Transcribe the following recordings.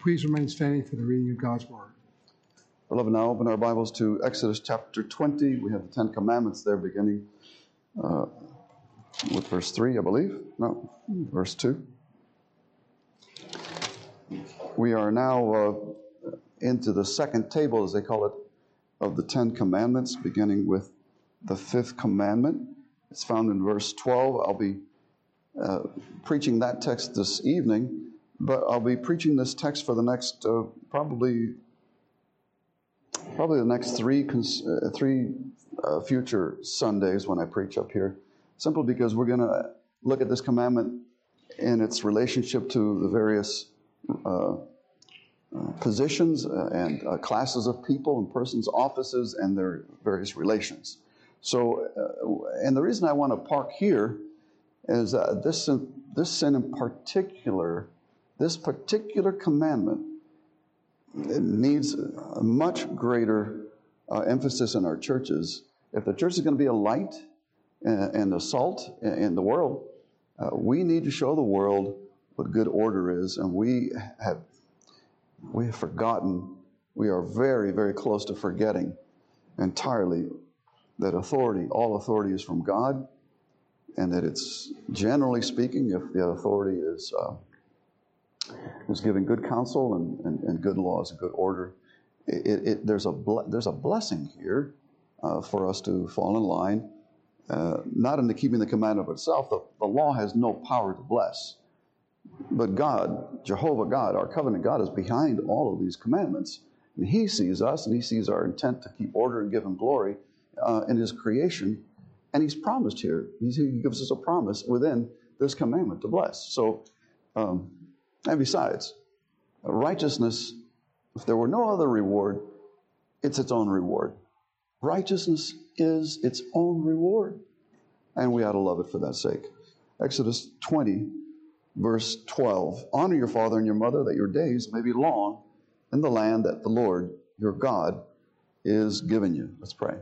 please remain standing for the reading of God's Word? Beloved, now open our Bibles to Exodus chapter 20. We have the Ten Commandments there beginning uh, with verse 3, I believe. No, verse 2. We are now uh, into the second table, as they call it, of the Ten Commandments, beginning with the fifth commandment. It's found in verse 12. I'll be uh, preaching that text this evening, but I'll be preaching this text for the next uh, probably probably the next three cons- uh, three uh, future Sundays when I preach up here, simply because we're going to look at this commandment in its relationship to the various uh, uh, positions and classes of people and persons' offices and their various relations. So, uh, and the reason I want to park here is uh, this, this sin in particular, this particular commandment, it needs a much greater uh, emphasis in our churches. If the church is going to be a light and, and a salt in the world, uh, we need to show the world what good order is, and we have we have forgotten. We are very, very close to forgetting entirely that authority, all authority is from God, and that it's generally speaking, if the authority is uh, is giving good counsel and, and, and, good laws and good order, it, it, there's a there's a blessing here uh, for us to fall in line, uh, not into keeping the commandment of itself. The, the law has no power to bless, but God, Jehovah God, our covenant God, is behind all of these commandments, and He sees us and He sees our intent to keep order and give Him glory uh, in his creation, and he's promised here. He gives us a promise within this commandment to bless. So, um, and besides, righteousness, if there were no other reward, it's its own reward. Righteousness is its own reward, and we ought to love it for that sake. Exodus 20, verse 12 Honor your father and your mother, that your days may be long in the land that the Lord your God is giving you. Let's pray.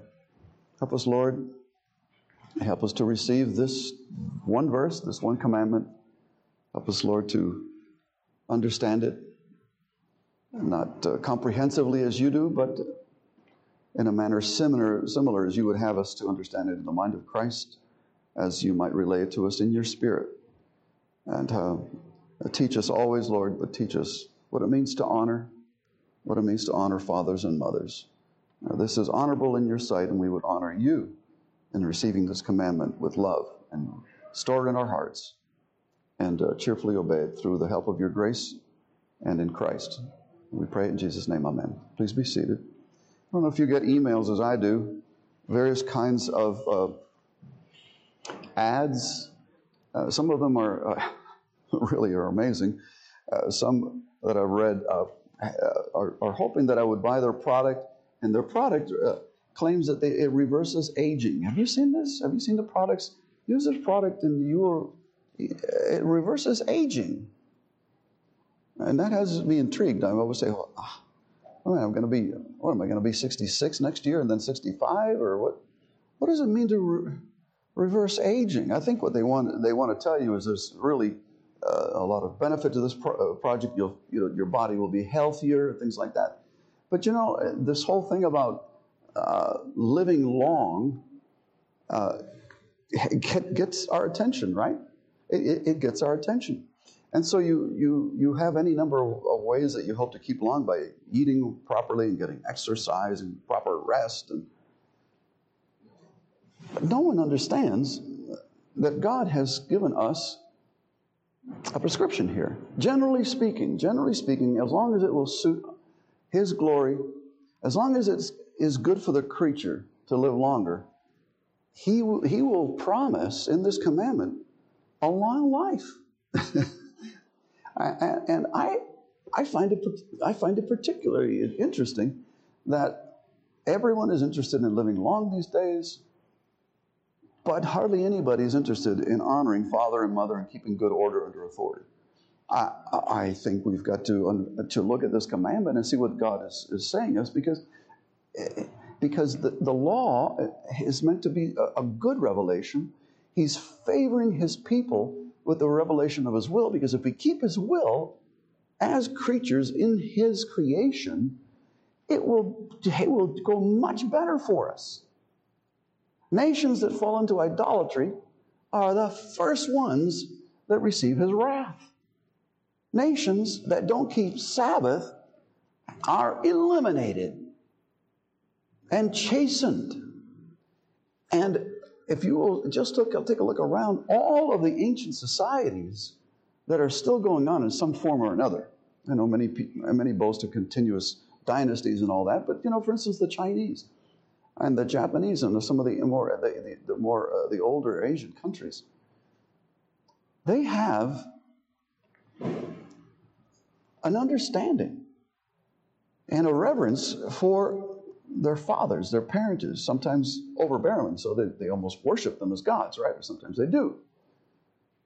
Help us, Lord. Help us to receive this one verse, this one commandment. Help us, Lord, to understand it, not uh, comprehensively as you do, but in a manner similar, similar as you would have us to understand it in the mind of Christ, as you might relay it to us in your spirit. And uh, teach us always, Lord, but teach us what it means to honor, what it means to honor fathers and mothers. Now, this is honorable in your sight, and we would honor you in receiving this commandment with love and store it in our hearts and uh, cheerfully obey it through the help of your grace and in Christ. We pray in Jesus' name, amen. Please be seated. I don't know if you get emails as I do, various kinds of uh, ads. Uh, some of them are uh, really are amazing. Uh, some that I've read uh, are, are hoping that I would buy their product and their product claims that they, it reverses aging. Have you seen this? Have you seen the products? Use this product and you are, it reverses aging. And that has me intrigued. I always say, well, oh, I'm going to be, what am I going to be 66 next year and then 65 or what? What does it mean to re- reverse aging? I think what they want they want to tell you is there's really uh, a lot of benefit to this pro- uh, project. You'll, you know, your body will be healthier, things like that. But you know, this whole thing about uh, living long uh, gets our attention, right? It, it, gets our attention. And so you, you, you have any number of ways that you hope to keep long by eating properly and getting exercise and proper rest. And, no one understands that God has given us a prescription here. Generally speaking, generally speaking, as long as it will suit his glory, as long as it is good for the creature to live longer, He, he will promise in this commandment a long life. and I, I, find it, I find it particularly interesting that everyone is interested in living long these days, but hardly anybody is interested in honoring father and mother and keeping good order under authority. I, I think we've got to, to look at this commandment and see what God is, is saying us because, eh, eh, because the, the law is meant to be a, a good revelation. He's favoring his people with the revelation of his will because if we keep his will, as creatures in His creation, it will, it will go much better for us. Nations that fall into idolatry are the first ones that receive His wrath. Nations that don't keep Sabbath are eliminated and chastened. And if you will just look, take a look around, all of the ancient societies that are still going on in some form or another. I know many many boast of continuous dynasties and all that, but you know, for instance, the Chinese and the Japanese and some of the more the, the, the more uh, the older Asian countries, they have an understanding and a reverence for their fathers, their parents, sometimes overbearing, so they, they almost worship them as gods, right? Or sometimes they do.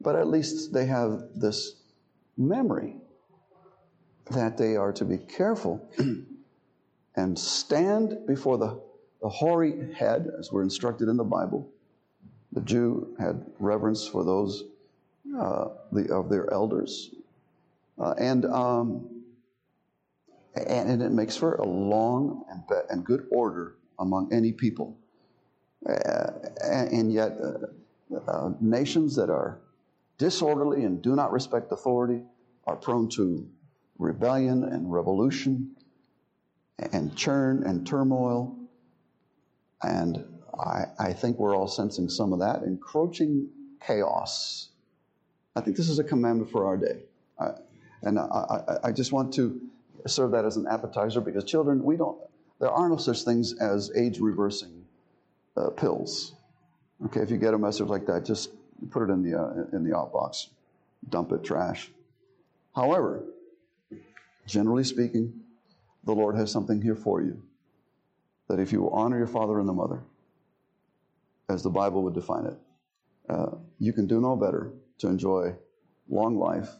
But at least they have this memory that they are to be careful and stand before the, the hoary head, as we're instructed in the Bible. The Jew had reverence for those uh, the, of their elders. Uh, and um, and it makes for a long and, good order among any people. Uh, and yet, uh, uh, nations that are disorderly and do not respect authority are prone to rebellion and revolution and churn and turmoil. And I, I think we're all sensing some of that encroaching chaos. I think this is a commandment for our day. I, and I, I just want to serve that as an appetizer because children, we don't, there are no such things as age reversing uh, pills. Okay, if you get a message like that, just put it in the, uh, in the outbox, dump it, trash. However, generally speaking, the Lord has something here for you. That if you honor your father and the mother, as the Bible would define it, uh, you can do no better to enjoy long life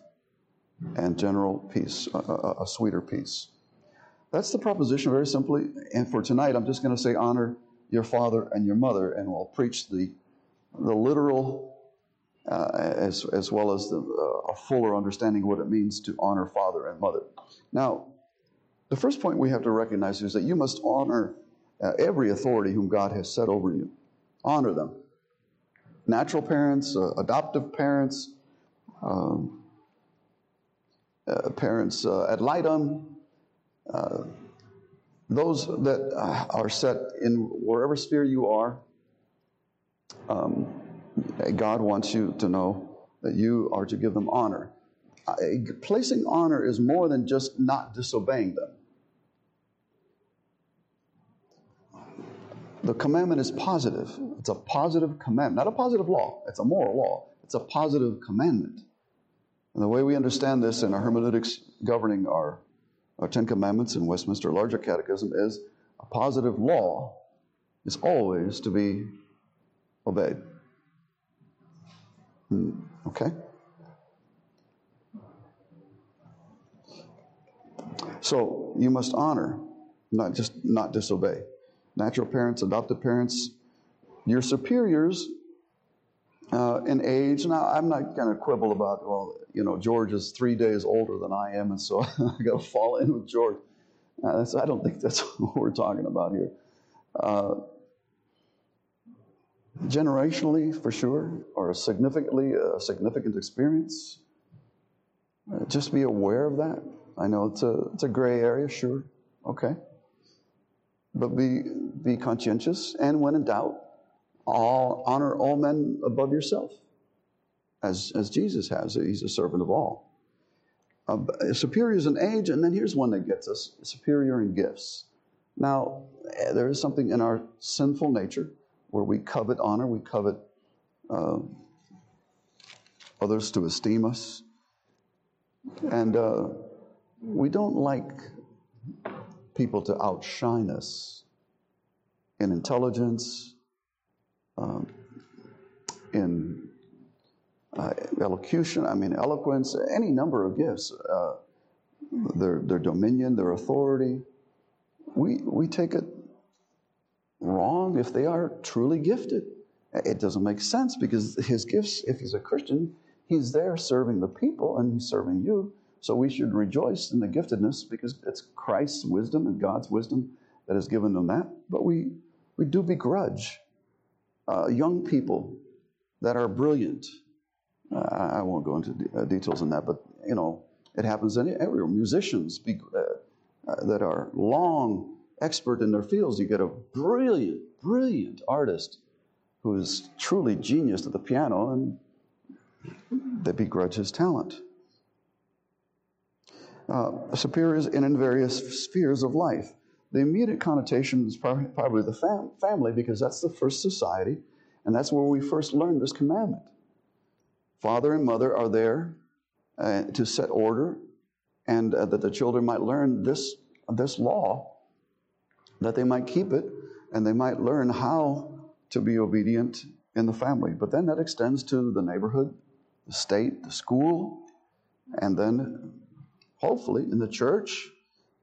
and general peace, a, a, a sweeter peace. That's the proposition, very simply. And for tonight, I'm just going to say honor your father and your mother, and we'll preach the, the literal uh, as, as well as the, uh, a fuller understanding of what it means to honor father and mother. Now, the first point we have to recognize is that you must honor uh, every authority whom God has set over you. Honor them. Natural parents, uh, adoptive parents, um, uh, parents uh, ad litem, uh, those that are set in wherever sphere you are, um, God wants you to know that you are to give them honor. Uh, placing honor is more than just not disobeying them. The commandment is positive. It's a positive commandment, not a positive law. It's a moral law. It's a positive commandment. And the way we understand this in our hermeneutics governing our, our Ten Commandments in Westminster Larger Catechism is a positive law is always to be obeyed. Hmm, okay? So you must honor, not just not disobey. Natural parents, adopted parents, your superiors uh, in age. Now, I'm not going to quibble about, well, you know, George is three days older than I am, and so I got to fall in with George. Uh, I don't think that's what we're talking about here. Uh, generationally, for sure, or significantly, a significant experience. Uh, just be aware of that. I know it's a, it's a gray area, sure, okay. But be, be conscientious, and when in doubt, all, honor all men above yourself, as, as Jesus has. He's a servant of all. Uh, superior is in age, and then here's one that gets us superior in gifts. Now, eh, there is something in our sinful nature where we covet honor, we covet uh, others to esteem us, and uh, we don't like people to outshine us in intelligence, um, in uh, elocution, I mean, eloquence, any number of gifts, uh, their, their dominion, their authority. We, we take it wrong if they are truly gifted. It doesn't make sense because his gifts, if he's a Christian, he's there serving the people and he's serving you So we should rejoice in the giftedness because it's Christ's wisdom and God's wisdom that has given them that. But we, we do begrudge uh, young people that are brilliant. Uh, I won't go into de- uh, details on that, but you know, it happens everywhere. Musicians be, uh, uh, that are long expert in their fields, you get a brilliant, brilliant artist who is truly genius at the piano, and they begrudge his talent. Uh, superiors in various spheres of life. The immediate connotation is probably, the fam- family because that's the first society, and that's where we first learned this commandment. Father and mother are there uh, to set order, and uh, that the children might learn this, this law, that they might keep it, and they might learn how to be obedient in the family. But then that extends to the neighborhood, the state, the school, and then hopefully in the church.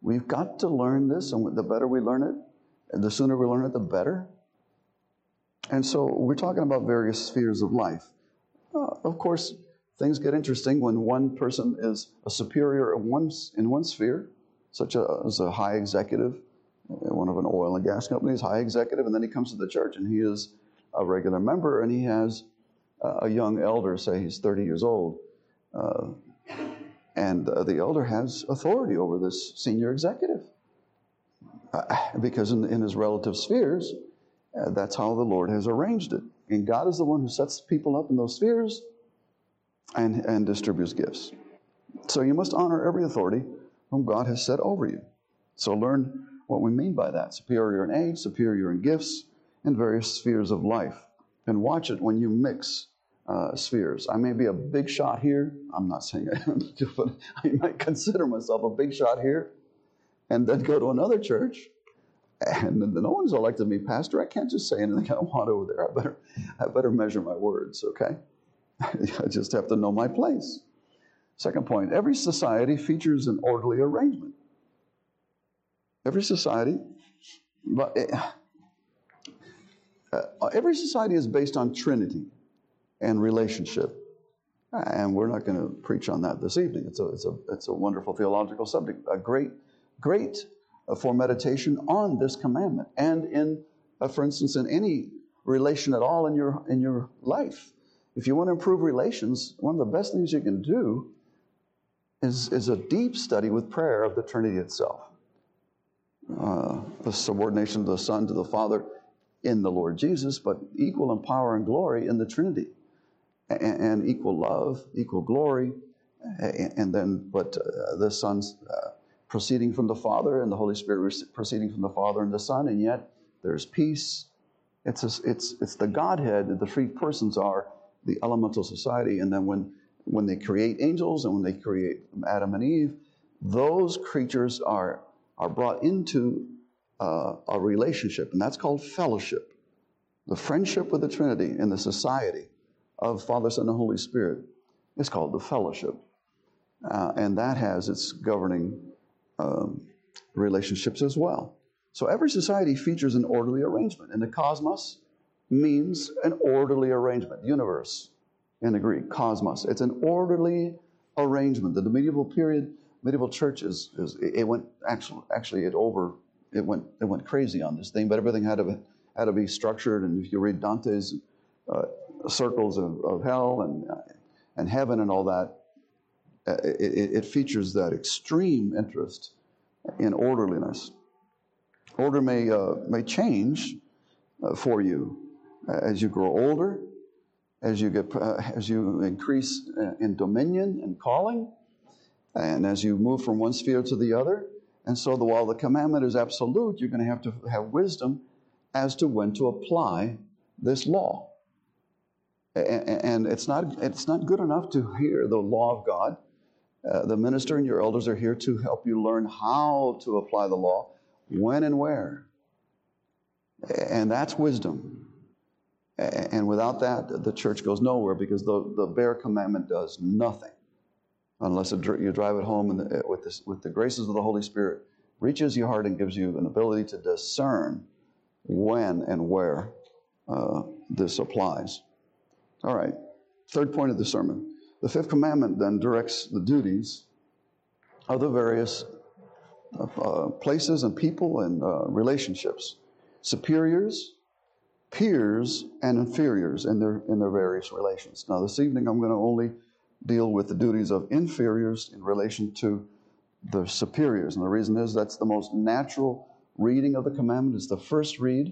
We've got to learn this, and the better we learn it, the sooner we learn it, the better. And so we're talking about various spheres of life. Uh, of course, things get interesting when one person is a superior in one, in one sphere, such as a high executive, uh, one of an oil and gas company's high executive, and then he comes to the church and he is a regular member and he has a young elder, say he's 30 years old, uh, and uh, the elder has authority over this senior executive uh, because in, in, his relative spheres, uh, that's how the Lord has arranged it. And God is the one who sets people up in those spheres and, and distributes gifts. So you must honor every authority whom God has set over you. So learn what we mean by that superior in age, superior in gifts, in various spheres of life. And watch it when you mix uh, spheres. I may be a big shot here. I'm not saying I am, but I might consider myself a big shot here, and then go to another church, and then no one's elected me pastor. I can't just say anything I want over there. I better, I better measure my words. Okay, I just have to know my place. Second point: every society features an orderly arrangement. Every society, but. Eh, uh, every society is based on Trinity and relationship. And we're not going to preach on that this evening. It's a, it's a, it's a wonderful theological subject, a great, great uh, for meditation on this commandment. And in, uh, for instance, in any relation at all in your, in your life. If you want to improve relations, one of the best things you can do is, is a deep study with prayer of the Trinity itself. Uh, the subordination of the Son to the Father in the Lord Jesus, but equal in power and glory in the Trinity and, and equal love, equal glory, and then, but uh, the Son's uh, proceeding from the Father and the Holy Spirit proceeding from the Father and the Son, and yet there's peace. It's, a, it's, it's the Godhead, that the three persons are the elemental society, and then when, when they create angels and when they create Adam and Eve, those creatures are, are brought into uh, a relationship, and that's called fellowship. The friendship with the Trinity in the society of Father, Son, and Holy Spirit is called the fellowship. Uh, and that has its governing um, relationships as well. So every society features an orderly arrangement, and the cosmos means an orderly arrangement. Universe in the Greek, cosmos. It's an orderly arrangement. The medieval period, medieval church is, is it went actually actually it over it went it went crazy on this thing, but everything had to had to be structured. And if you read Dante's uh, circles of, of hell and, uh, and heaven and all that, uh, it, it, features that extreme interest in orderliness. Order may, uh, may change uh, for you as you grow older, as you, get, uh, as you increase uh, in dominion and calling, and as you move from one sphere to the other. And so, the, while the commandment is absolute, you're going to have to have wisdom as to when to apply this law and it's not it's not good enough to hear the law of God. Uh, the minister and your elders are here to help you learn how to apply the law, when and where, and that's wisdom. And without that, the church goes nowhere because the, the bare commandment does nothing unless it, you drive it home the, with, this, with the graces of the Holy Spirit, reaches your heart and gives you an ability to discern when and where uh, this applies. All right, third point of the sermon. The fifth commandment then directs the duties of the various uh, places and people and uh, relationships superiors, peers, and inferiors in their, in their various relations. Now, this evening I'm going to only deal with the duties of inferiors in relation to the superiors. And the reason is that's the most natural reading of the commandment, it's the first read,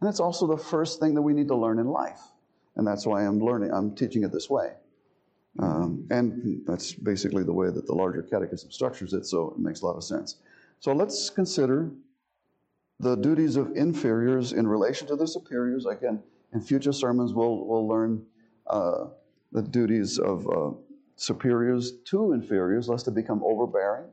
and it's also the first thing that we need to learn in life. And that's why I'm learning, I'm teaching it this way. Um, and that's basically the way that the larger catechism structures it, so it makes a lot of sense. So let's consider the duties of inferiors in relation to the superiors. Again, in future sermons, we'll, we'll learn uh, the duties of uh, superiors to inferiors, lest they become overbearing.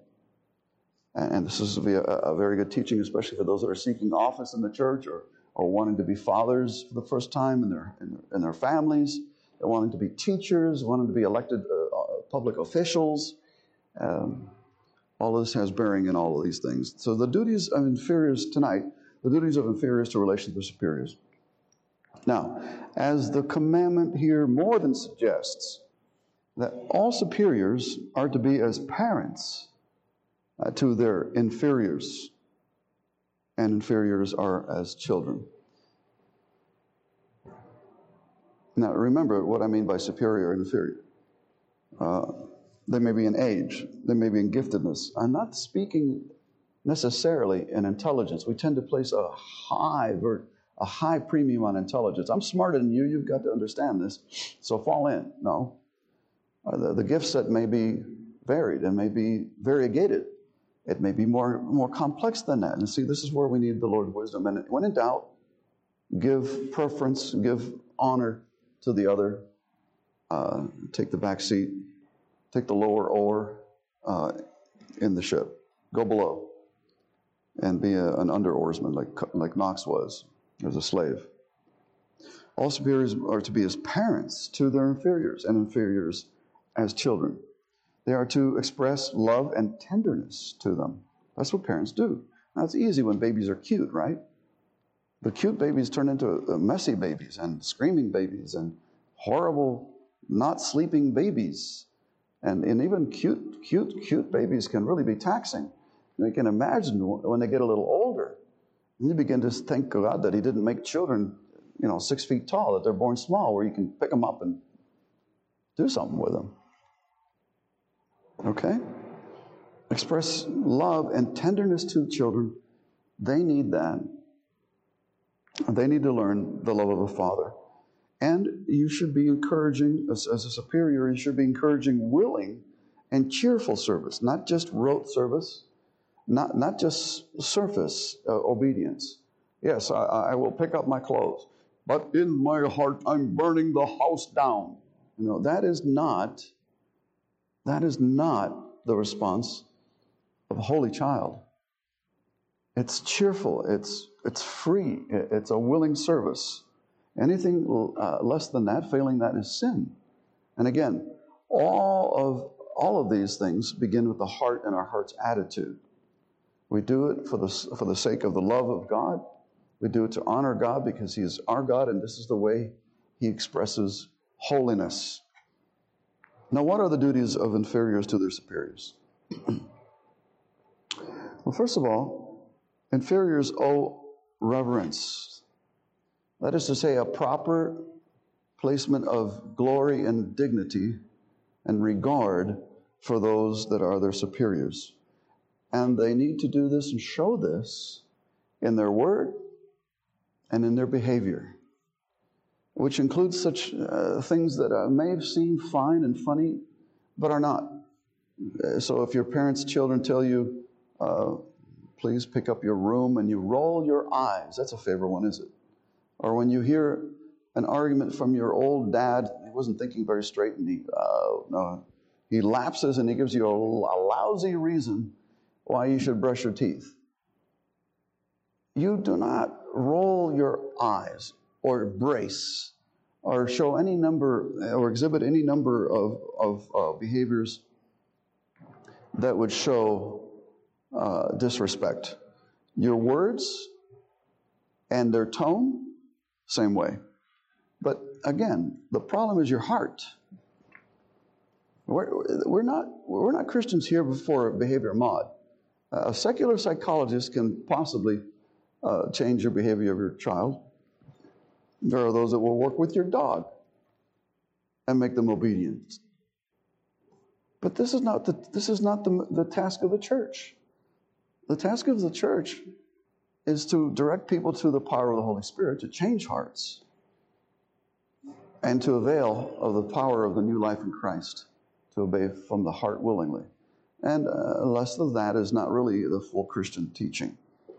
And this is a, a, very good teaching, especially for those that are seeking office in the church or, or wanting to be fathers for the first time in their, in their, in their families, They're wanting to be teachers, wanting to be elected uh, uh, public officials. Um, all of this has bearing in all of these things. So the duties of inferiors tonight, the duties of inferiors to relation to superiors. Now, as the commandment here more than suggests, that all superiors are to be as parents uh, to their inferiors, and inferiors are as children. Now, remember what I mean by superior and inferior. Uh, they may be in age, they may be in giftedness. I'm not speaking necessarily in intelligence. We tend to place a high, a high premium on intelligence. I'm smarter than you, you've got to understand this, so fall in. No. Uh, the, the gift set may be varied and may be variegated. It may be more, more complex than that. And see, this is where we need the Lord's wisdom. And when in doubt, give preference, give honor to the other. Uh, take the back seat, take the lower oar uh, in the ship. Go below and be a, an under oarsman like, like Knox was as a slave. All superiors are to be as parents to their inferiors and inferiors as children. They are to express love and tenderness to them. That's what parents do. Now, it's easy when babies are cute, right? But cute babies turn into uh, messy babies and screaming babies and horrible, not sleeping babies. And, and even cute, cute, cute babies can really be taxing. You can imagine when they get a little older, you begin to thank God that He didn't make children, you know, six feet tall, that they're born small, where you can pick them up and do something with them. Okay? Express love and tenderness to the children. They need that. They need to learn the love of a father. And you should be encouraging, as, as a superior, you should be encouraging willing and cheerful service, not just rote service, not, not just surface uh, obedience. Yes, I, I will pick up my clothes, but in my heart I'm burning the house down. You know, that is not that is not the response of a holy child. It's cheerful, it's, it's free, it's a willing service. Anything uh, less than that, failing that, is sin. And again, all of, all of these things begin with the heart and our heart's attitude. We do it for the, for the sake of the love of God. We do it to honor God because He is our God, and this is the way He expresses holiness. Now, what are the duties of inferiors to their superiors? well, first of all, inferiors owe reverence. That is to say, a proper placement of glory and dignity and regard for those that are their superiors. And they need to do this and show this in their word and in their behavior which includes such uh, things that uh, may seem fine and funny, but are not. Uh, so if your parents' children tell you, uh, please pick up your room, and you roll your eyes, that's a favorite one, is it? Or when you hear an argument from your old dad, he wasn't thinking very straight, and he, uh, no, he lapses and he gives you a, a lousy reason why you should brush your teeth. You do not roll your eyes or brace or show any number or exhibit any number of, of uh, behaviors that would show uh, disrespect. Your words and their tone, same way. But again, the problem is your heart. We're, we're, not, we're not Christians here for behavior mod. A secular psychologist can possibly uh, change your behavior of your child. There are those that will work with your dog and make them obedient. But this is not the, this is not the, the task of the church. The task of the church is to direct people to the power of the Holy Spirit to change hearts and to avail of the power of the new life in Christ to obey from the heart willingly. And uh, less of that is not really the full Christian teaching.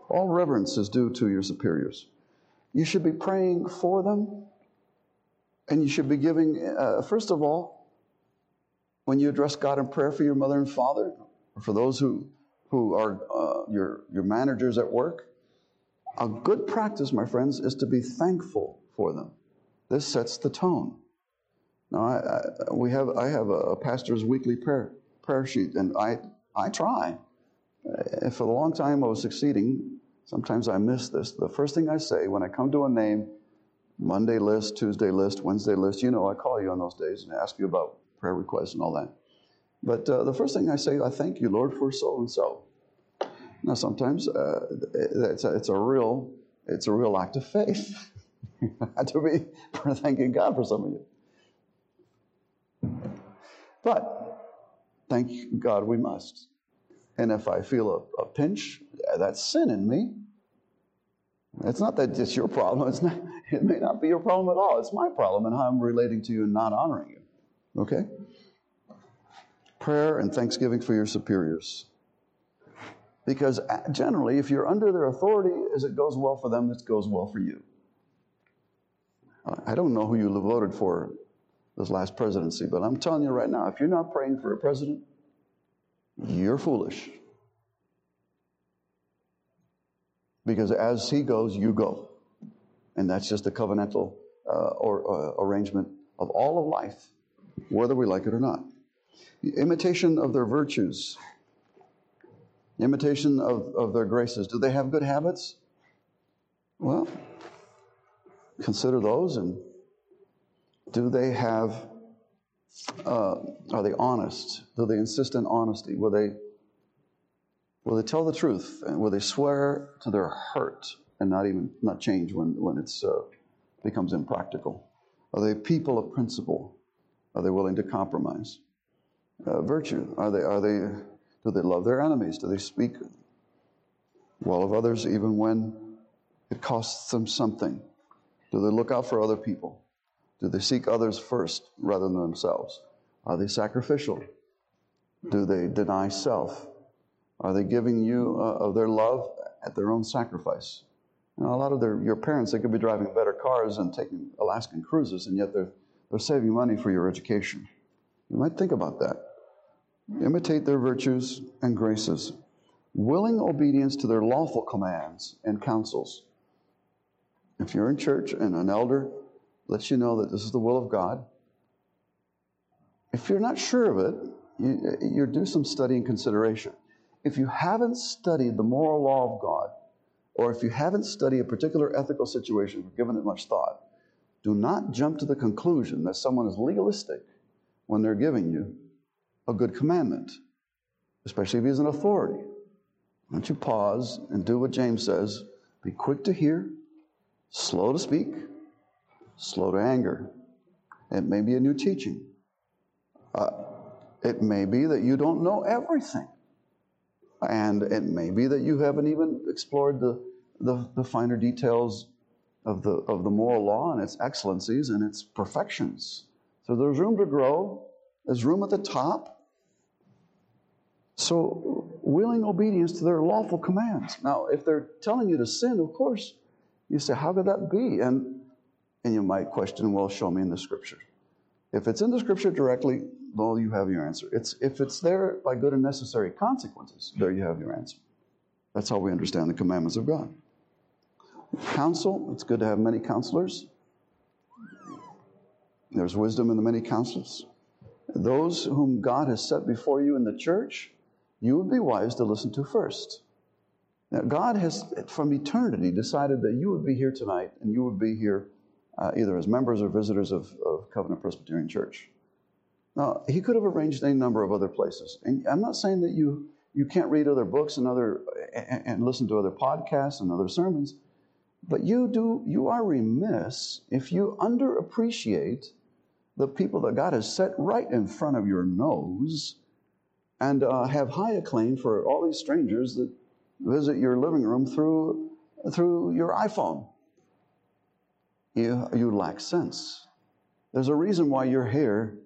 All reverence is due to your superiors. You should be praying for them, and you should be giving, uh, first of all, when you address God in prayer for your mother and father, or for those who, who are uh, your, your managers at work, a good practice, my friends, is to be thankful for them. This sets the tone. Now, I, I, we have, I have a pastor's weekly prayer, prayer sheet, and I, I try. Uh, for a long time, I was succeeding. Sometimes I miss this. The first thing I say when I come to a name, Monday list, Tuesday list, Wednesday list, you know, I call you on those days and ask you about prayer requests and all that. But uh, the first thing I say, I thank you, Lord, for so and so. Now, sometimes uh, it's, a, it's a real it's a real act of faith to be thanking God for some of you. But thank God we must. And if I feel a, a pinch, that's sin in me. It's not that it's your problem. It's not, it may not be your problem at all. It's my problem and how I'm relating to you and not honoring you. Okay? Prayer and thanksgiving for your superiors. Because uh, generally, if you're under their authority, as it goes well for them, it goes well for you. I don't know who you voted for this last presidency, but I'm telling you right now, if you're not praying for a president, you're foolish. Because as he goes, you go. And that's just a covenantal uh, or, uh, arrangement of all of life, whether we like it or not. The imitation of their virtues, imitation of, of their graces. Do they have good habits? Well, consider those and do they have uh, are they honest? Do they insist on honesty will they will they tell the truth? And will they swear to their hurt and not even not change when when it's uh, becomes impractical? Are they people of principle? Are they willing to compromise? Uh, virtue are they are they do they love their enemies? Do they speak well of others even when it costs them something? Do they look out for other people? Do they seek others first rather than themselves? Are they sacrificial? Do they deny self? Are they giving you uh, of their love at their own sacrifice? You know, a lot of their, your parents, they could be driving better cars and taking Alaskan cruises, and yet they're, they're saving money for your education. You might think about that. Imitate their virtues and graces, willing obedience to their lawful commands and counsels if you're in church and an elder lets you know that this is the will of God, if you're not sure of it, you, you do some study and consideration. If you haven't studied the moral law of God, or if you haven't studied a particular ethical situation or given it much thought, do not jump to the conclusion that someone is legalistic when they're giving you a good commandment, especially if he's an authority. Why don't you pause and do what James says? Be quick to hear, slow to speak, slow to anger. It may be a new teaching. Uh, it may be that you don't know everything. And it may be that you haven't even explored the, the, the finer details of the, of the moral law and its excellencies and its perfections. So there's room to grow, there's room at the top. So, willing obedience to their lawful commands. Now, if they're telling you to sin, of course, you say, how could that be? And, and you might question, well, show me in the scripture. If it's in the scripture directly, well, you have your answer. It's, if it's there by good and necessary consequences, there you have your answer. That's how we understand the commandments of God. Counsel, it's good to have many counselors. There's wisdom in the many counsels. Those whom God has set before you in the church, you would be wise to listen to first. Now, God has, from eternity, decided that you would be here tonight and you would be here uh, either as members or visitors of, of Covenant Presbyterian Church. Now, he could have arranged any number of other places. And I'm not saying that you, you can't read other books and, other, and, and listen to other podcasts and other sermons, but you, do, you are remiss if you underappreciate the people that God has set right in front of your nose and uh, have high acclaim for all these strangers that visit your living room through, through your iPhone. You, you lack sense. There's a reason why you're here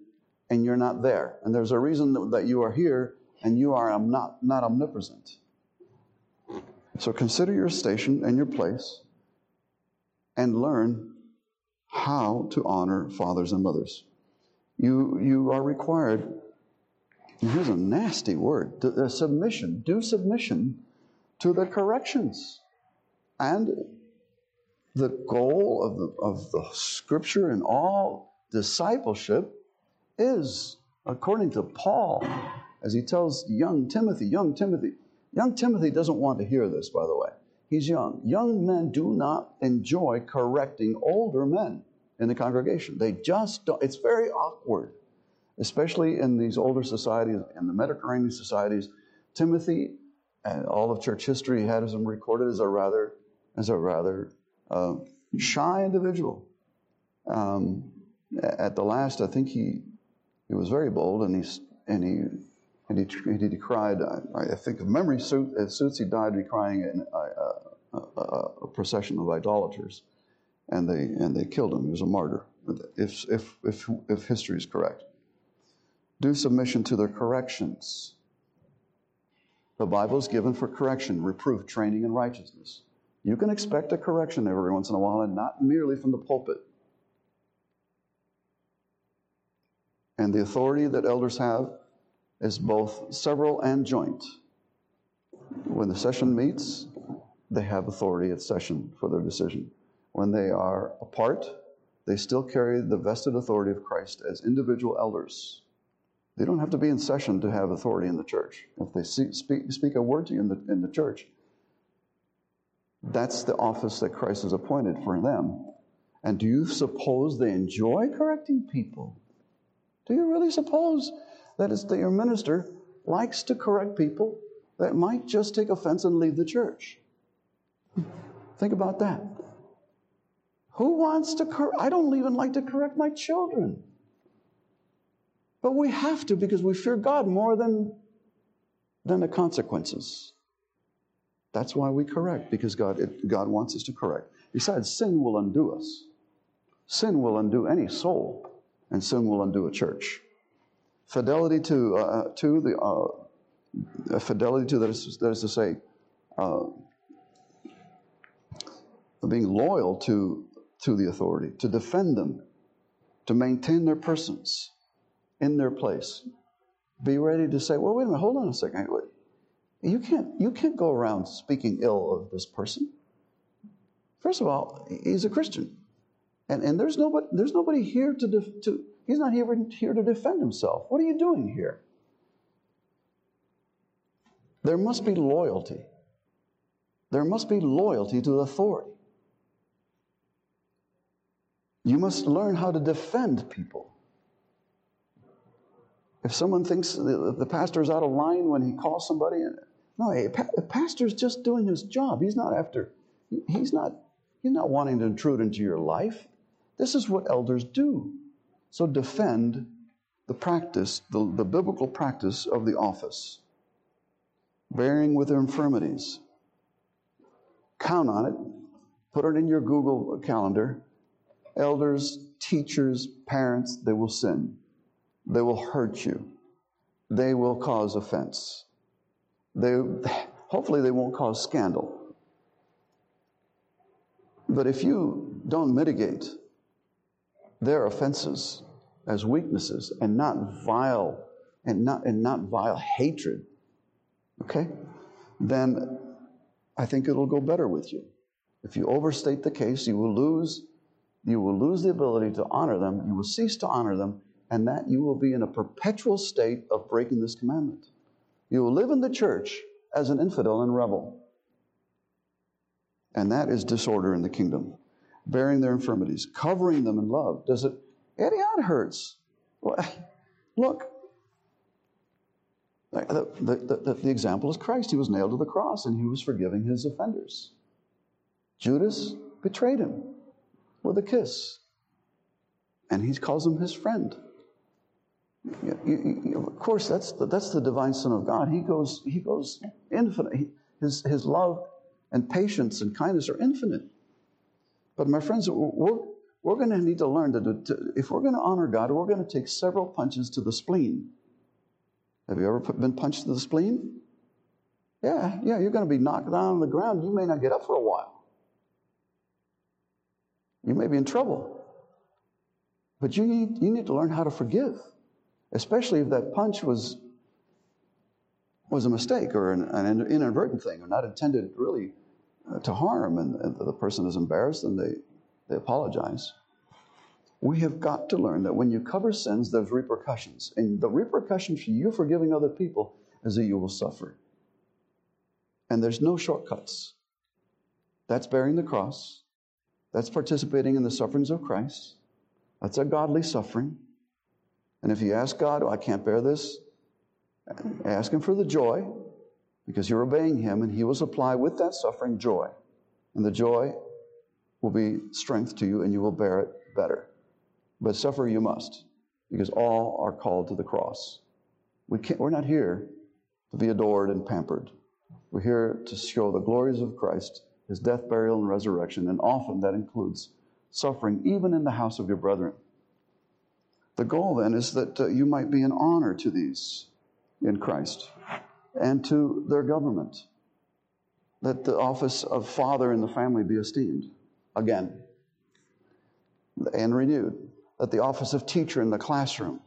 and you're not there. And there's a reason that you are here and you are not, not omnipresent. So consider your station and your place and learn how to honor fathers and mothers. You, you are required, here's a nasty word, to, uh, submission. Do submission to the corrections. And the goal of the, of the scripture and all discipleship is, according to Paul, as he tells young Timothy, young Timothy, young Timothy doesn't want to hear this, by the way. He's young. Young men do not enjoy correcting older men in the congregation. They just don't. It's very awkward, especially in these older societies, in the Mediterranean societies. Timothy, and all of church history had him recorded as a rather, as a rather uh, shy individual. Um, at the last, I think he he was very bold, and he and he and he, and he decried. I, I think of memory suit, suits he died decrying an, a, a, a, procession of idolaters, and they and they killed him. He was a martyr. If if if if history is correct, do submission to their corrections. The Bible is given for correction, reproof, training, and righteousness. You can expect a correction every once in a while, and not merely from the pulpit. And the authority that elders have is both several and joint. When the session meets, they have authority at session for their decision. When they are apart, they still carry the vested authority of Christ as individual elders. They don't have to be in session to have authority in the church. If they speak, speak a word to you in the, in the church, that's the office that Christ has appointed for them. And do you suppose they enjoy correcting people? Do you really suppose that, it's that your minister likes to correct people that might just take offense and leave the church? Think about that. Who wants to correct? I don't even like to correct my children. But we have to because we fear God more than, than the consequences. That's why we correct, because God, it, God wants us to correct. Besides, sin will undo us. Sin will undo any soul and sin will undo a church. Fidelity to, uh, uh, to the, uh, fidelity to, that is, that is to say, uh, being loyal to, to the authority, to defend them, to maintain their persons in their place. Be ready to say, well, wait a minute, hold on a second. You can't, you can't go around speaking ill of this person. First of all, he's a Christian. And, and there's, nobody, there's nobody here to, def, to, he's not here, here to defend himself. What are you doing here? There must be loyalty. There must be loyalty to authority. You must learn how to defend people. If someone thinks the, the pastor is out of line when he calls somebody, no, a, a pastor's just doing his job. He's not after, he's not, he's not wanting to intrude into your life. This is what elders do. So defend the practice, the, the biblical practice of the office, bearing with their infirmities. Count on it, put it in your Google Calendar. Elders, teachers, parents, they will sin. They will hurt you. They will cause offense. They, hopefully, they won't cause scandal. But if you don't mitigate their offenses as weaknesses and not vile and not and not vile hatred okay then i think it'll go better with you. If you overstate the case you will lose you will lose the ability to honor them. You will cease to honor them and that you will be in a perpetual state of breaking this commandment you will live in the church as an infidel and rebel and that is disorder in the kingdom bearing their infirmities, covering them in love. Does it? Eddie, that hurts. Look, the, the, the, the, example is Christ. He was nailed to the cross and he was forgiving his offenders. Judas betrayed him with a kiss, and he calls him his friend. You, you, you, of course, that's the, that's the divine Son of God. He goes, he goes infinite. He, his, his love and patience and kindness are infinite. But my friends, we're, we're going to need to learn that to, if we're going to honor God, we're going to take several punches to the spleen. Have you ever been punched to the spleen? Yeah, yeah, you're going to be knocked down on the ground. You may not get up for a while. You may be in trouble. But you need, you need to learn how to forgive, especially if that punch was, was a mistake or an, an inadvertent thing or not intended really uh, to harm, and, and the person is embarrassed and they, they apologize. We have got to learn that when you cover sins, there's repercussions. And the repercussions for you forgiving other people is that you will suffer. And there's no shortcuts. That's bearing the cross. That's participating in the sufferings of Christ. That's a godly suffering. And if you ask God, oh, I can't bear this, ask Him for the joy, because you're obeying Him, and He will supply with that suffering joy. And the joy will be strength to you, and you will bear it better. But suffer you must, because all are called to the cross. We can't, we're not here to be adored and pampered. We're here to show the glories of Christ, his death, burial, and resurrection, and often that includes suffering, even in the house of your brethren. The goal then is that uh, you might be an honor to these in Christ and to their government, that the office of father in the family be esteemed again and renewed that the office of teacher in the classroom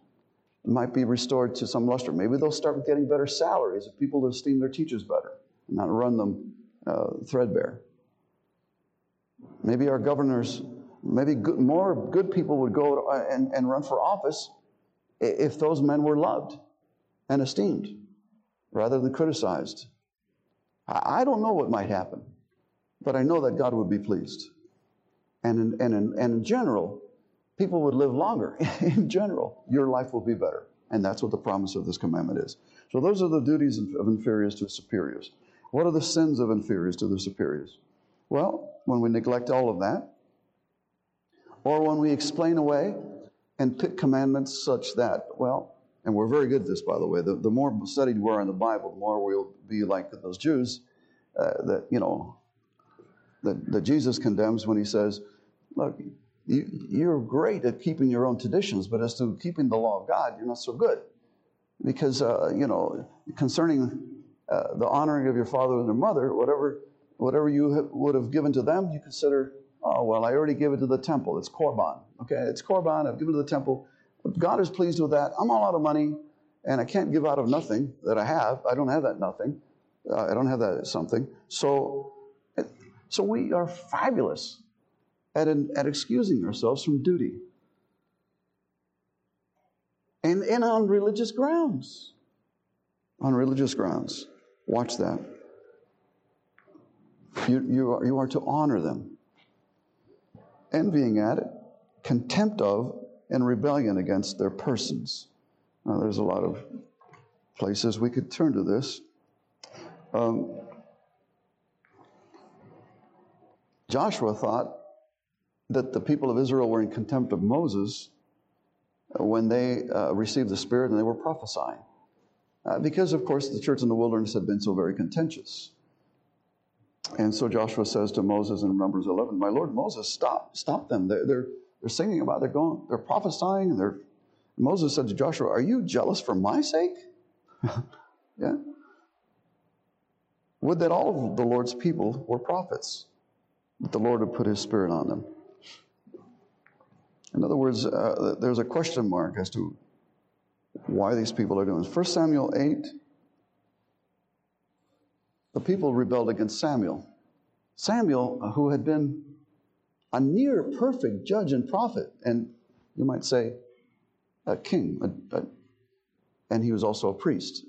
might be restored to some luster. Maybe they'll start getting better salaries if people esteem their teachers better and not run them uh, threadbare. Maybe our governors, maybe good, more good people would go uh, and, and run for office if those men were loved and esteemed rather than criticized. I, don't know what might happen, but I know that God would be pleased. And in, and in, and in general, people would live longer. in general, your life will be better. And that's what the promise of this commandment is. So those are the duties of inferiors to superiors. What are the sins of inferiors to the superiors? Well, when we neglect all of that, or when we explain away and pick commandments such that, well, and we're very good at this, by the way. The, the more studied we are in the Bible, the more we'll be like those Jews uh, that, you know, that, that Jesus condemns when he says, look, you, are great at keeping your own traditions, but as to keeping the law of God, you're not so good. Because, uh, you know, concerning uh, the honoring of your father and your mother, whatever, whatever you have, would have given to them, you consider, oh, well, I already gave it to the temple. It's Korban. Okay, it's Korban. I've given it to the temple. God is pleased with that. I'm all out of money, and I can't give out of nothing that I have. I don't have that nothing. Uh, I don't have that something. So, so we are fabulous at, an, at excusing ourselves from duty. And, and on religious grounds. On religious grounds. Watch that. You, you, are, you are to honor them. Envying at it, contempt of, and rebellion against their persons. Now, there's a lot of places we could turn to this. Um, Joshua thought that the people of Israel were in contempt of Moses when they uh, received the Spirit and they were prophesying. Uh, because, of course, the church in the wilderness had been so very contentious. And so Joshua says to Moses in Numbers 11, My Lord Moses, stop, stop them. They're, they're, they're singing about, they're going, they're prophesying, and they're. Moses said to Joshua, Are you jealous for my sake? yeah. Would that all of the Lord's people were prophets, that the Lord would put his spirit on them. In other words, uh, there's a question mark as to why these people are doing this. 1 Samuel 8, the people rebelled against Samuel. Samuel, uh, who had been a near perfect judge and prophet, and you might say a king, a, a, and he was also a priest.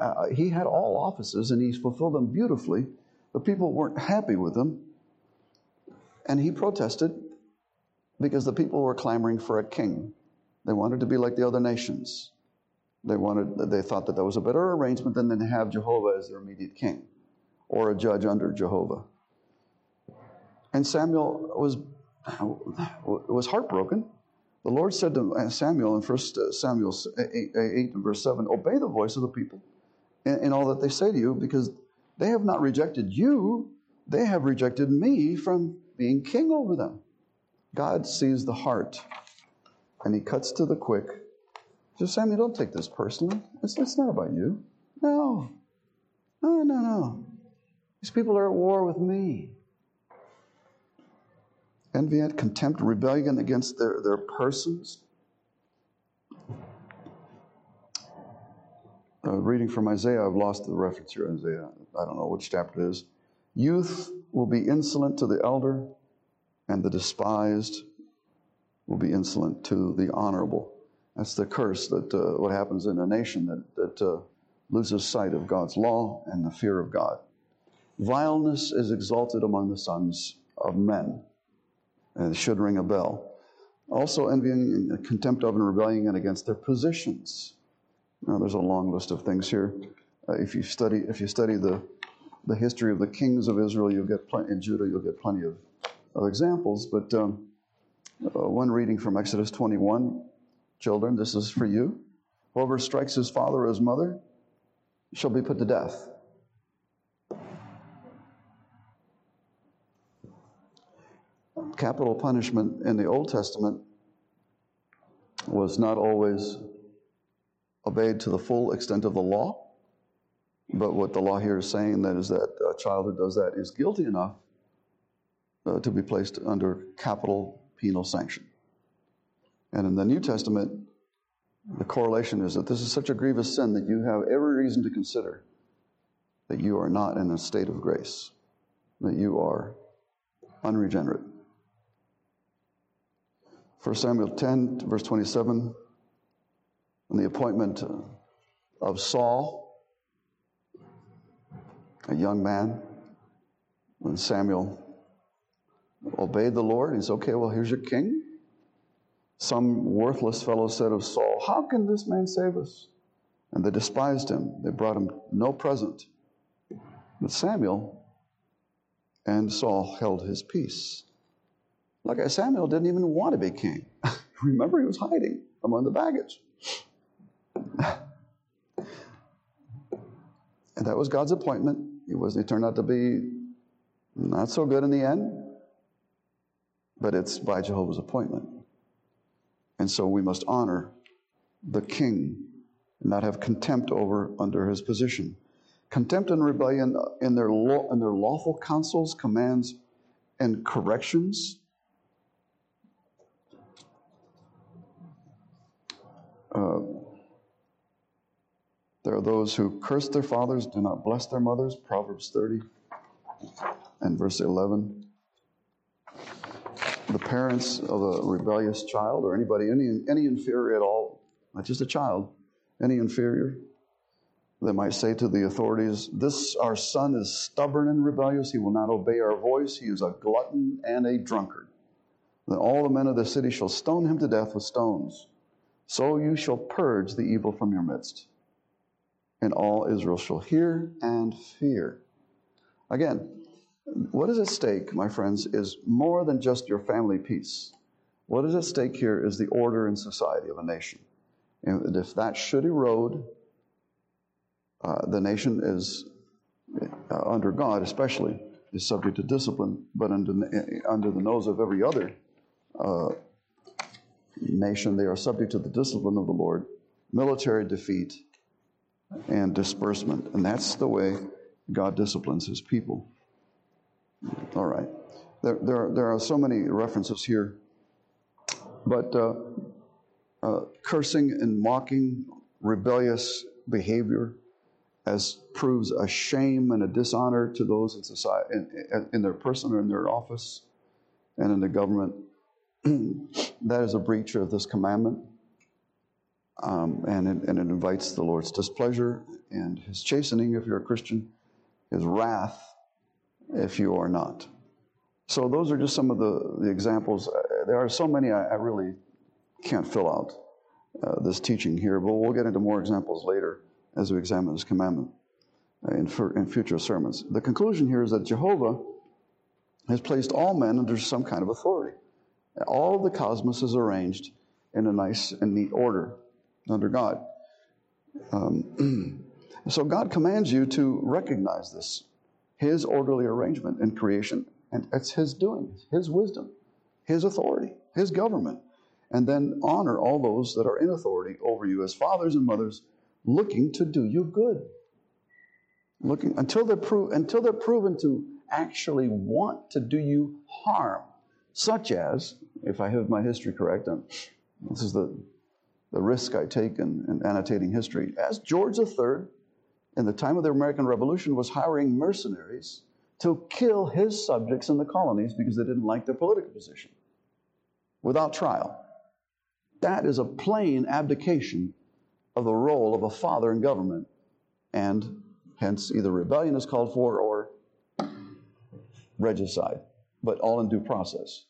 Uh, he had all offices and he fulfilled them beautifully. The people weren't happy with him, and he protested because the people were clamoring for a king. They wanted to be like the other nations. They wanted, they thought that that was a better arrangement than to have Jehovah as their immediate king or a judge under Jehovah. And Samuel was, was heartbroken. The Lord said to Samuel in 1 Samuel 8, 8 and verse 7 Obey the voice of the people in, all that they say to you, because they have not rejected you, they have rejected me from being king over them. God sees the heart and he cuts to the quick so, Samuel, don't take this personally. It's, it's not about you. No. No, no, no. These people are at war with me. Envy contempt, rebellion against their, their persons. Uh, reading from Isaiah, I've lost the reference here, Isaiah. I don't know which chapter it is. Youth will be insolent to the elder, and the despised will be insolent to the honorable. That's the curse that uh, what happens in a nation that, that uh, loses sight of God's law and the fear of God. Vileness is exalted among the sons of men, and it should ring a bell. Also, envying and contempt of and rebelling against their positions. Now, there's a long list of things here. Uh, if you study, if you study the the history of the kings of Israel, you'll get plenty, in Judah, you'll get plenty of, of examples. But um, uh, one reading from Exodus 21 Children, this is for you. Whoever strikes his father or his mother shall be put to death. Capital punishment in the Old Testament was not always obeyed to the full extent of the law. But what the law here is saying that is that a child who does that is guilty enough uh, to be placed under capital penal sanction. And in the New Testament, the correlation is that this is such a grievous sin that you have every reason to consider that you are not in a state of grace, that you are unregenerate. 1 Samuel 10, verse 27, on the appointment of Saul, a young man, when Samuel obeyed the Lord, he said, Okay, well, here's your king. Some worthless fellow said of Saul, How can this man save us? And they despised him. They brought him no present. But Samuel and Saul held his peace. Like Samuel didn't even want to be king. Remember, he was hiding among the baggage. and that was God's appointment. He was he turned out to be not so good in the end, but it's by Jehovah's appointment. And so we must honor the king and not have contempt over under his position. Contempt and rebellion in their, law, in their lawful counsels, commands, and corrections. Uh, there are those who curse their fathers, do not bless their mothers, Proverbs 30 and verse 11 the parents of a rebellious child or anybody, any, any inferior at all, not just a child, any inferior, they might say to the authorities, This our son is stubborn and rebellious. He will not obey our voice. He is a glutton and a drunkard. Then all the men of the city shall stone him to death with stones. So you shall purge the evil from your midst. And all Israel shall hear and fear. Again, what is at stake, my friends, is more than just your family peace. What is at stake here is the order and society of a nation. And if that should erode, uh, the nation is, uh, under God especially, is subject to discipline, but under, under the nose of every other uh, nation, they are subject to the discipline of the Lord, military defeat, and disbursement. And that's the way God disciplines his people. All right. There, there, are, there are so many references here. But uh, uh, cursing and mocking, rebellious behavior as proves a shame and a dishonor to those in society, in, in their person or in their office and in the government. that is a breach of this commandment. Um, and, it, and it invites the Lord's displeasure and his chastening if you're a Christian, his wrath if you are not. So those are just some of the, the examples. Uh, there are so many I, I really can't fill out. uh, this teaching here, but we'll get into more examples later as we examine this commandment uh, in, in future sermons. The conclusion here is that Jehovah has placed all men under some kind of authority. All of the cosmos is arranged in a nice and neat order under God. Um, so God commands you to recognize this, His orderly arrangement in creation, and it's His doing, His wisdom, His authority, His government, and then honor all those that are in authority over you as fathers and mothers, looking to do you good. Looking until they're pro- until they're proven to actually want to do you harm, such as, if I have my history correct, I'm, this is the the risk I take in, in annotating history. As George III, in the time of the American Revolution, was hiring mercenaries to kill his subjects in the colonies because they didn't like their political position without trial. That is a plain abdication of the role of a father in government, and hence either rebellion is called for or regicide, but all in due process.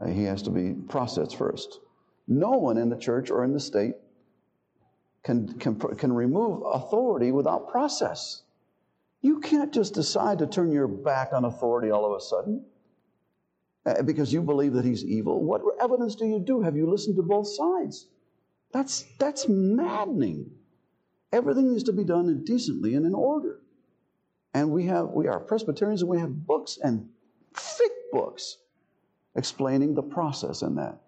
Uh, he has to be processed first. No one in the church or in the state can, can, can remove authority without process. You can't just decide to turn your back on authority all of a sudden uh, because you believe that he's evil. What evidence do you do? Have you listened to both sides? That's, that's maddening. Everything needs to be done decently and in order. And we have we are Presbyterians and we have books and thick books explaining the process in that.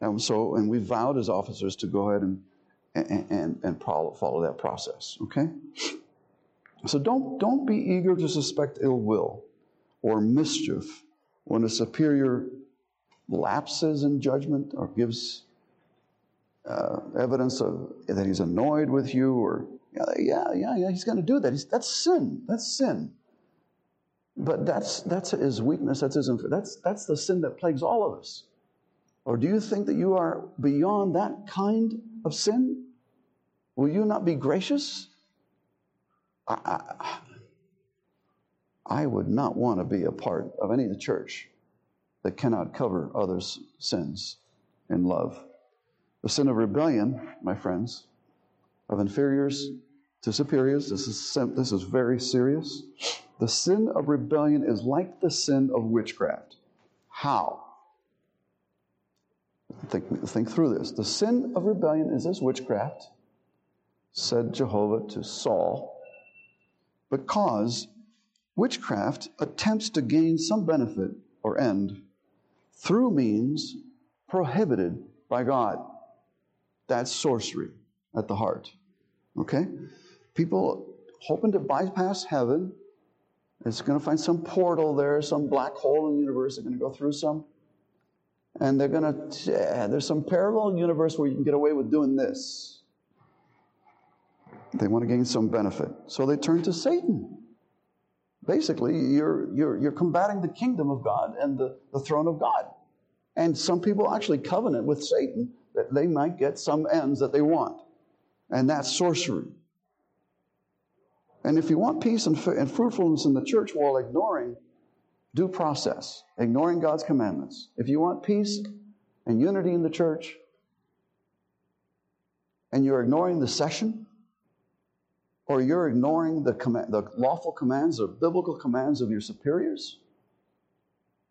And so, and we vowed as officers to go ahead and, and, and, and follow, that process, okay? So don't, don't be eager to suspect ill will or mischief when a superior lapses in judgment or gives uh, evidence of that he's annoyed with you or yeah yeah yeah he's going to do that he's, that's sin that's sin but that's that's his weakness that's his that's that's the sin that plagues all of us or do you think that you are beyond that kind of sin? Will you not be gracious? I, I, I would not want to be a part of any of the church that cannot cover others' sins in love. The sin of rebellion, my friends, of inferiors to superiors, this is, this is very serious. The sin of rebellion is like the sin of witchcraft. How? Think, think through this. The sin of rebellion is this witchcraft, said Jehovah to Saul, because witchcraft attempts to gain some benefit or end through means prohibited by God. That's sorcery at the heart. Okay? People hoping to bypass heaven. It's going to find some portal there, some black hole in the universe. They're going to go through some and they're going to, there's some parallel universe where you can get away with doing this. They want to gain some benefit. So they turn to Satan. Basically, you're, you're, you're combating the kingdom of God and the, the throne of God. And some people actually covenant with Satan that they might get some ends that they want. And that's sorcery. And if you want peace and, and fruitfulness in the church while ignoring due process, ignoring God's commandments. If you want peace and unity in the church, and you're ignoring the session, or you're ignoring the, command, the lawful commands or biblical commands of your superiors,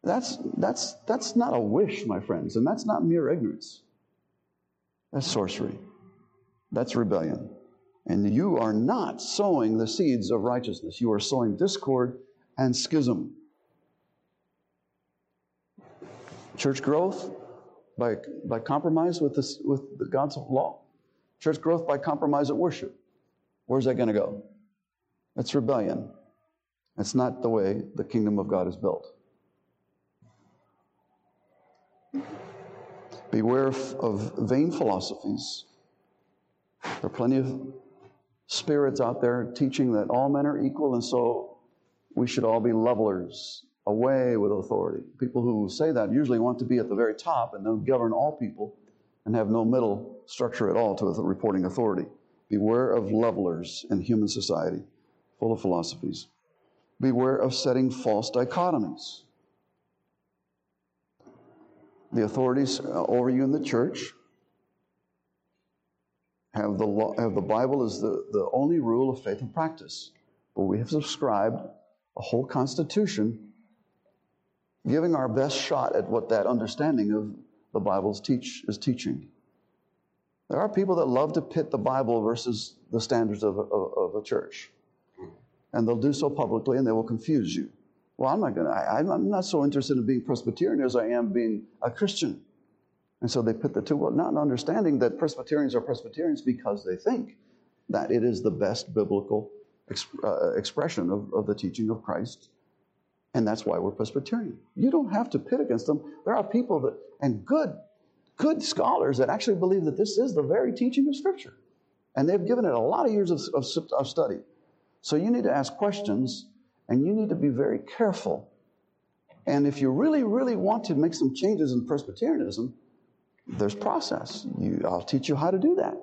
that's, that's, that's not a wish, my friends, and that's not mere ignorance. That's sorcery. That's rebellion. And you are not sowing the seeds of righteousness. You are sowing discord and schism. Church growth by, by compromise with, this, with God's law. Church growth by compromise at worship. Where's that going to go? That's rebellion. That's not the way the kingdom of God is built. Beware of vain philosophies. There are plenty of spirits out there teaching that all men are equal and so we should all be levelers away with authority. People who say that usually want to be at the very top and then govern all people and have no middle structure at all to reporting authority. Beware of levelers in human society, full of philosophies. Beware of setting false dichotomies. The authorities over you in the church have the, law, have the Bible as the, the only rule of faith and practice. But we have subscribed a whole constitution giving our best shot at what that understanding of the Bible's teach, is teaching. There are people that love to pit the Bible versus the standards of, of, of a church. And they'll do so publicly and they will confuse you. Well, I'm not going to, I'm not so interested in being Presbyterian as I am being a Christian. And so they put the two, not understanding that Presbyterians are Presbyterians because they think that it is the best biblical exp- uh, expression of, of the teaching of Christ. And that's why we're Presbyterian. You don't have to pit against them. There are people that, and good good scholars that actually believe that this is the very teaching of Scripture. And they've given it a lot of years of, of, of study. So you need to ask questions and you need to be very careful. And if you really, really want to make some changes in Presbyterianism, there's process. You, I'll teach you how to do that.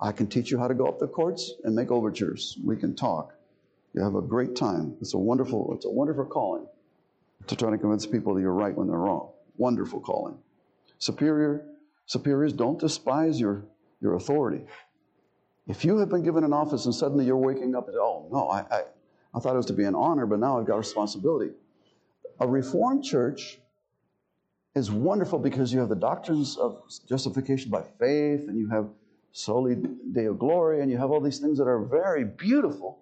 I can teach you how to go up the courts and make overtures. We can talk. You have a great time. It's a wonderful, it's a wonderful calling to try to convince people that you're right when they're wrong. Wonderful calling. Superior Superiors, don't despise your, your authority. If you have been given an office and suddenly you're waking up and, oh, no, I, I, I thought it was to be an honor, but now I've got responsibility. A Reformed church is wonderful because you have the doctrines of justification by faith and you have soli deo gloria and you have all these things that are very beautiful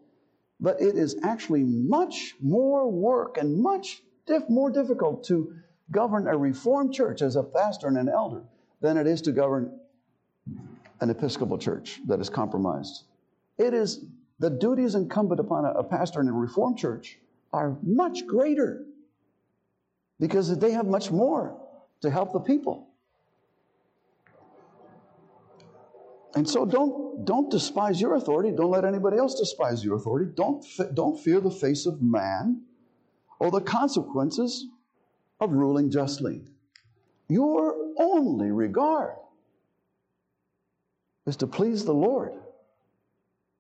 but it is actually much more work and much diff- more difficult to govern a reformed church as a pastor and an elder than it is to govern an Episcopal church that is compromised. It is the duties incumbent upon a, a pastor in a Reformed church are much greater because they have much more to help the people. And so don't, don't despise your authority. Don't let anybody else despise your authority. Don't, don't fear the face of man or the consequences of ruling justly. Your only regard is to please the Lord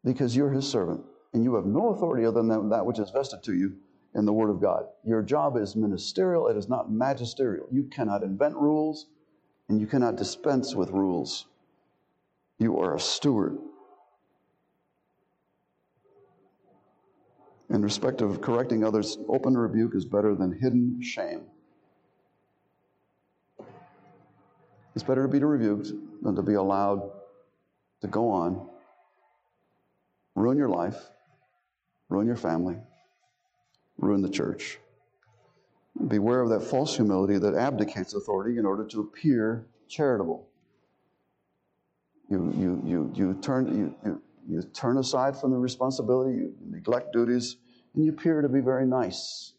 because you're his servant and you have no authority other than that which is vested to you in the Word of God. Your job is ministerial, it is not magisterial. You cannot invent rules and you cannot dispense with rules. You are a steward. In respect of correcting others, open rebuke is better than hidden shame. It's better to be rebuked than to be allowed to go on, ruin your life, ruin your family, ruin the church. Beware of that false humility that abdicates authority in order to appear charitable. You, you, you, you, turn, you, you, you turn aside from the responsibility, you neglect duties, and you appear to be very nice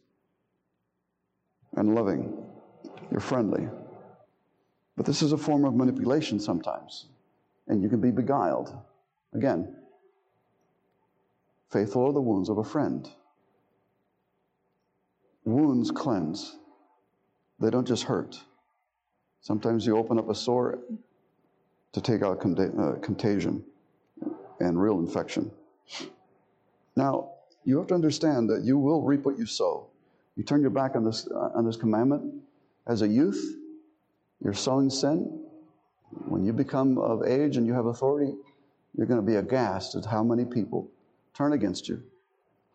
and loving. You're friendly. But this is a form of manipulation sometimes, and you can be beguiled. Again, faithful are the wounds of a friend. Wounds cleanse, they don't just hurt. Sometimes you open up a sore to take out uh, contagion and real infection. Now, you have to understand that you will reap what you sow. You turn your back on this, uh, on this commandment as a youth, you're sowing sin. When you become of age and you have authority, you're going to be aghast at how many people turn against you,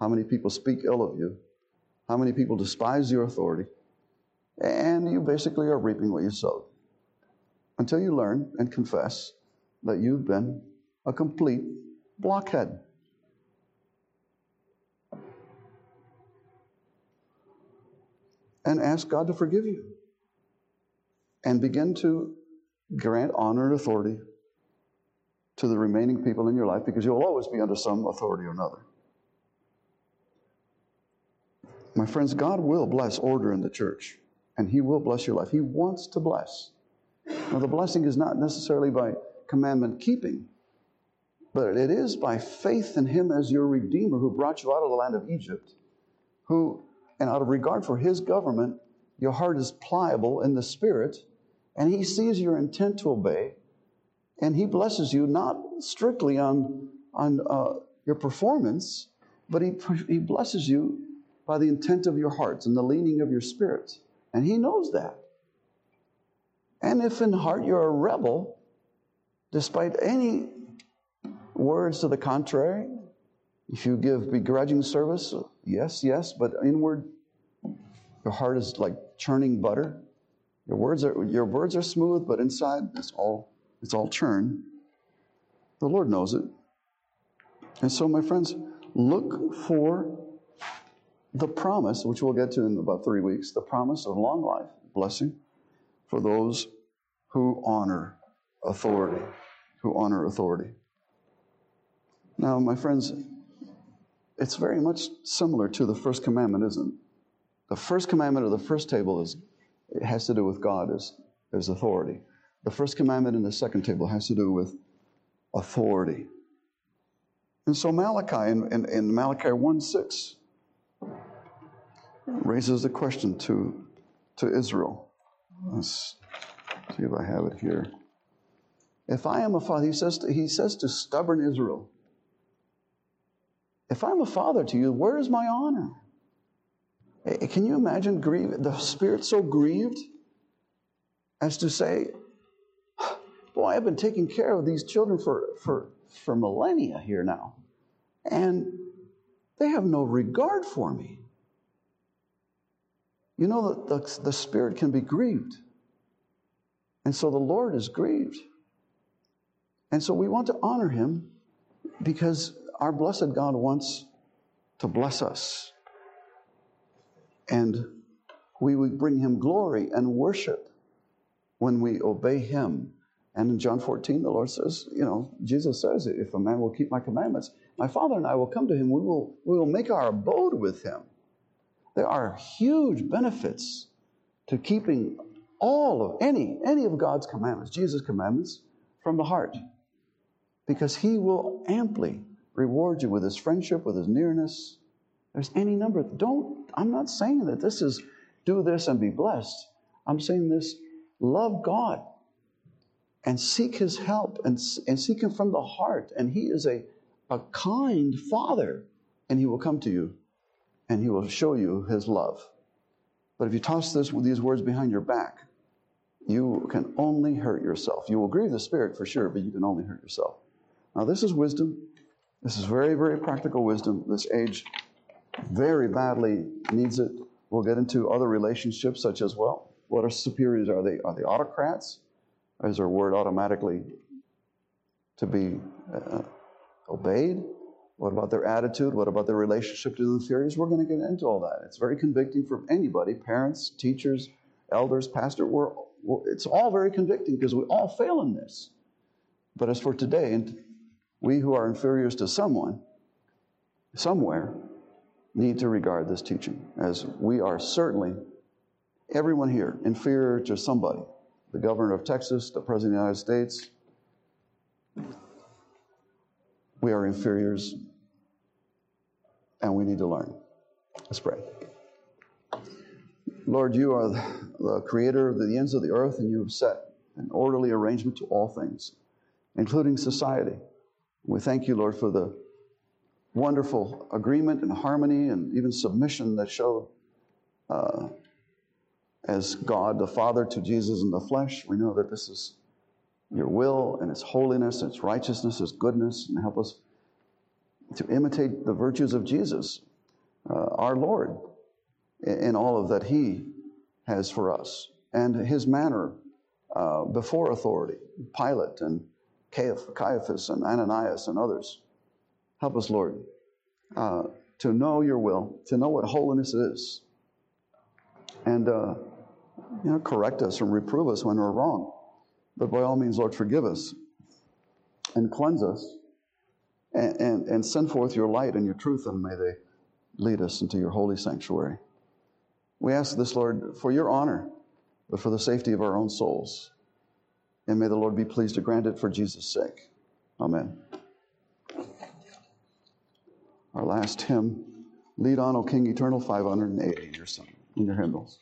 how many people speak ill of you, how many people despise your authority, and you basically are reaping what you sowed. Until you learn and confess that you've been a complete blockhead. And ask God to forgive you and begin to grant honor and authority to the remaining people in your life because you'll always be under some authority or another. My friends, God will bless order in the church and He will bless your life. He wants to bless. Now, the blessing is not necessarily by commandment keeping, but it is by faith in Him as your Redeemer who brought you out of the land of Egypt, who, and out of regard for His government, your heart is pliable in the Spirit, and He sees your intent to obey, and He blesses you not strictly on, on uh, your performance, but he, he blesses you by the intent of your hearts and the leaning of your spirits. And He knows that. And if in heart you're a rebel, despite any words to the contrary, if you give begrudging service, yes, yes, but inward, your heart is like churning butter. Your words are your words are smooth, but inside it's all it's all churn. The Lord knows it. And so, my friends, look for the promise, which we'll get to in about three weeks, the promise of long life, blessing for those who honor authority, who honor authority. Now, my friends, it's very much similar to the first commandment, isn't it? The first commandment of the first table is it has to do with God as, as authority. The first commandment in the second table has to do with authority. And so Malachi in, in, in Malachi 1 6 raises the question to, to Israel. Let's see if I have it here. If I am a father, he says to, he says to stubborn Israel, if I'm a father to you, where is my honor? Can you imagine grief, the spirit so grieved as to say, Boy, I've been taking care of these children for, for, for millennia here now, and they have no regard for me. You know that the, the spirit can be grieved. And so the Lord is grieved. And so we want to honor him because our blessed God wants to bless us. And we would bring him glory and worship when we obey him. And in John 14, the Lord says, you know, Jesus says, if a man will keep my commandments, my Father and I will come to him. We will, we will make our abode with him. There are huge benefits to keeping all of any any of God's commandments, Jesus' commandments, from the heart. Because he will amply reward you with his friendship, with his nearness. There's any number. Don't, I'm not saying that this is do this and be blessed. I'm saying this love God and seek his help and, and seek him from the heart. And he is a, a kind father, and he will come to you and he will show you his love. But if you toss this, these words behind your back, you can only hurt yourself. You will grieve the Spirit for sure, but you can only hurt yourself. Now, this is wisdom. This is very, very practical wisdom. This age very badly needs it. We'll get into other relationships, such as well. What are superiors? Are they are they autocrats? Is their word automatically to be uh, obeyed? What about their attitude? What about their relationship to the inferiors? We're going to get into all that. It's very convicting for anybody parents, teachers, elders, pastor. We're, we're, it's all very convicting because we all fail in this. But as for today, and we who are inferiors to someone, somewhere, need to regard this teaching as we are certainly, everyone here, inferior to somebody. The governor of Texas, the president of the United States, we are inferiors and we need to learn. Let's pray. Lord, you are the creator of the ends of the earth, and you have set an orderly arrangement to all things, including society. We thank you, Lord, for the wonderful agreement and harmony and even submission that showed uh, as God the Father to Jesus in the flesh. We know that this is your will and its holiness, its righteousness, its goodness, and help us to imitate the virtues of Jesus, uh, our Lord, in all of that He has for us, and His manner uh, before authority, Pilate and Caiaphas and Ananias and others. Help us, Lord, uh, to know your will, to know what holiness is, and uh, you know, correct us and reprove us when we're wrong. But by all means, Lord, forgive us and cleanse us and, and, and send forth your light and your truth, and may they lead us into your holy sanctuary. We ask this, Lord, for your honor, but for the safety of our own souls. And may the Lord be pleased to grant it for Jesus' sake. Amen. Our last hymn, Lead On, O King Eternal, 580 in your, in your hymnals.